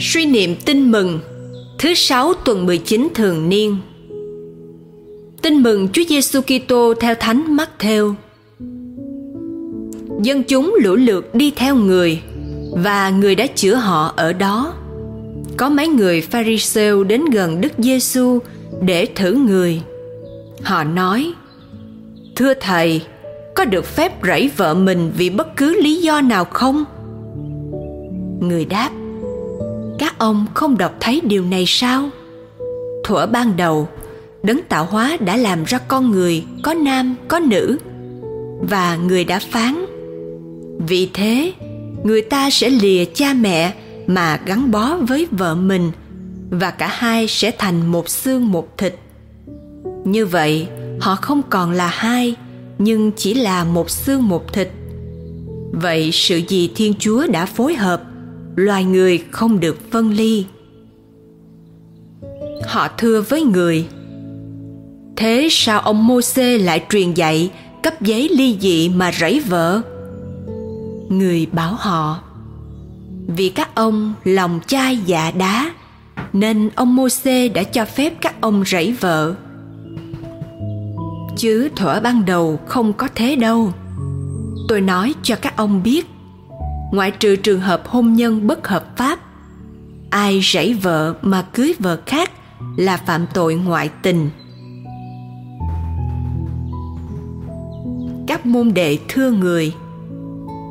Suy niệm tin mừng Thứ sáu tuần 19 thường niên Tin mừng Chúa Giêsu Kitô theo Thánh Matthew. Dân chúng lũ lượt đi theo người và người đã chữa họ ở đó. Có mấy người Pharisêu đến gần Đức Giêsu để thử người. Họ nói: "Thưa thầy, có được phép rẫy vợ mình vì bất cứ lý do nào không?" Người đáp: các ông không đọc thấy điều này sao? Thuở ban đầu, đấng tạo hóa đã làm ra con người, có nam, có nữ, và người đã phán, vì thế, người ta sẽ lìa cha mẹ mà gắn bó với vợ mình, và cả hai sẽ thành một xương một thịt. Như vậy, họ không còn là hai, nhưng chỉ là một xương một thịt. Vậy sự gì thiên chúa đã phối hợp? Loài người không được phân ly. Họ thưa với người, thế sao ông mô xê lại truyền dạy cấp giấy ly dị mà rẫy vợ? Người bảo họ, vì các ông lòng chai dạ đá, nên ông mô xê đã cho phép các ông rẫy vợ. Chứ thuở ban đầu không có thế đâu. Tôi nói cho các ông biết ngoại trừ trường hợp hôn nhân bất hợp pháp, ai rảy vợ mà cưới vợ khác là phạm tội ngoại tình. Các môn đệ thưa người,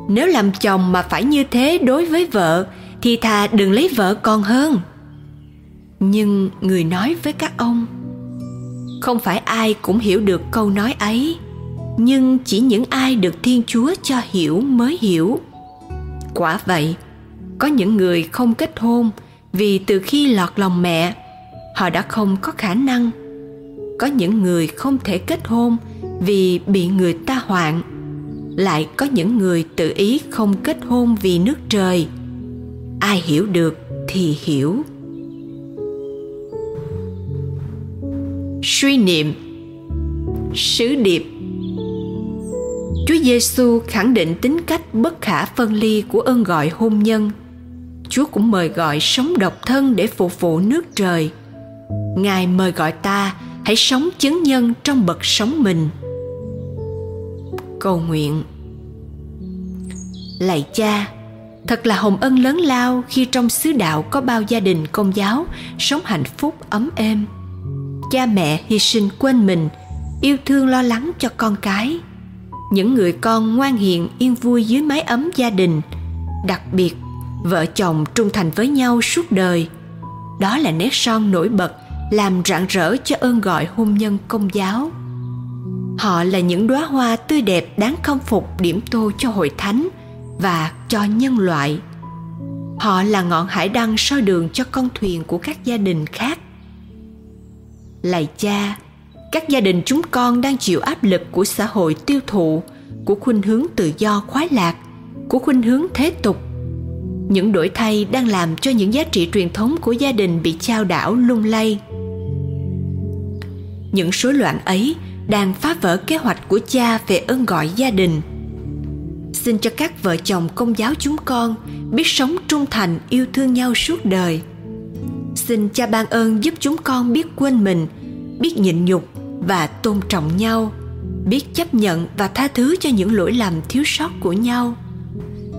nếu làm chồng mà phải như thế đối với vợ thì thà đừng lấy vợ còn hơn. Nhưng người nói với các ông, không phải ai cũng hiểu được câu nói ấy, nhưng chỉ những ai được thiên chúa cho hiểu mới hiểu quả vậy. Có những người không kết hôn vì từ khi lọt lòng mẹ, họ đã không có khả năng. Có những người không thể kết hôn vì bị người ta hoạn, lại có những người tự ý không kết hôn vì nước trời. Ai hiểu được thì hiểu. Suy niệm sứ điệp Chúa Giêsu khẳng định tính cách bất khả phân ly của ơn gọi hôn nhân. Chúa cũng mời gọi sống độc thân để phục vụ nước trời. Ngài mời gọi ta hãy sống chứng nhân trong bậc sống mình. Cầu nguyện Lạy cha, thật là hồng ân lớn lao khi trong xứ đạo có bao gia đình công giáo sống hạnh phúc ấm êm. Cha mẹ hy sinh quên mình, yêu thương lo lắng cho con cái – những người con ngoan hiền, yên vui dưới mái ấm gia đình, đặc biệt vợ chồng trung thành với nhau suốt đời. Đó là nét son nổi bật, làm rạng rỡ cho ơn gọi hôn nhân công giáo. Họ là những đóa hoa tươi đẹp đáng khâm phục điểm tô cho hội thánh và cho nhân loại. Họ là ngọn hải đăng soi đường cho con thuyền của các gia đình khác. Lạy cha các gia đình chúng con đang chịu áp lực của xã hội tiêu thụ, của khuynh hướng tự do khoái lạc, của khuynh hướng thế tục. Những đổi thay đang làm cho những giá trị truyền thống của gia đình bị chao đảo, lung lay. Những rối loạn ấy đang phá vỡ kế hoạch của cha về ơn gọi gia đình. Xin cho các vợ chồng công giáo chúng con biết sống trung thành, yêu thương nhau suốt đời. Xin cha ban ơn giúp chúng con biết quên mình, biết nhịn nhục và tôn trọng nhau, biết chấp nhận và tha thứ cho những lỗi lầm thiếu sót của nhau.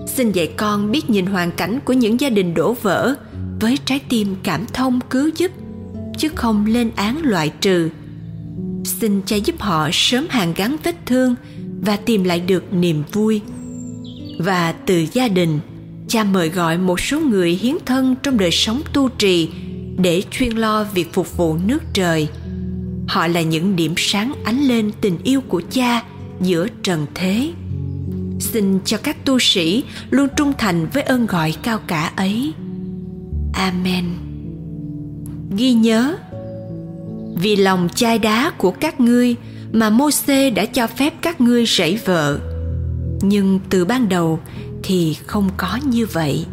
Xin dạy con biết nhìn hoàn cảnh của những gia đình đổ vỡ với trái tim cảm thông cứu giúp, chứ không lên án loại trừ. Xin cha giúp họ sớm hàn gắn vết thương và tìm lại được niềm vui. Và từ gia đình, cha mời gọi một số người hiến thân trong đời sống tu trì để chuyên lo việc phục vụ nước trời họ là những điểm sáng ánh lên tình yêu của cha giữa trần thế. Xin cho các tu sĩ luôn trung thành với ơn gọi cao cả ấy. Amen. Ghi nhớ, vì lòng chai đá của các ngươi mà mô xê đã cho phép các ngươi rẫy vợ. Nhưng từ ban đầu thì không có như vậy.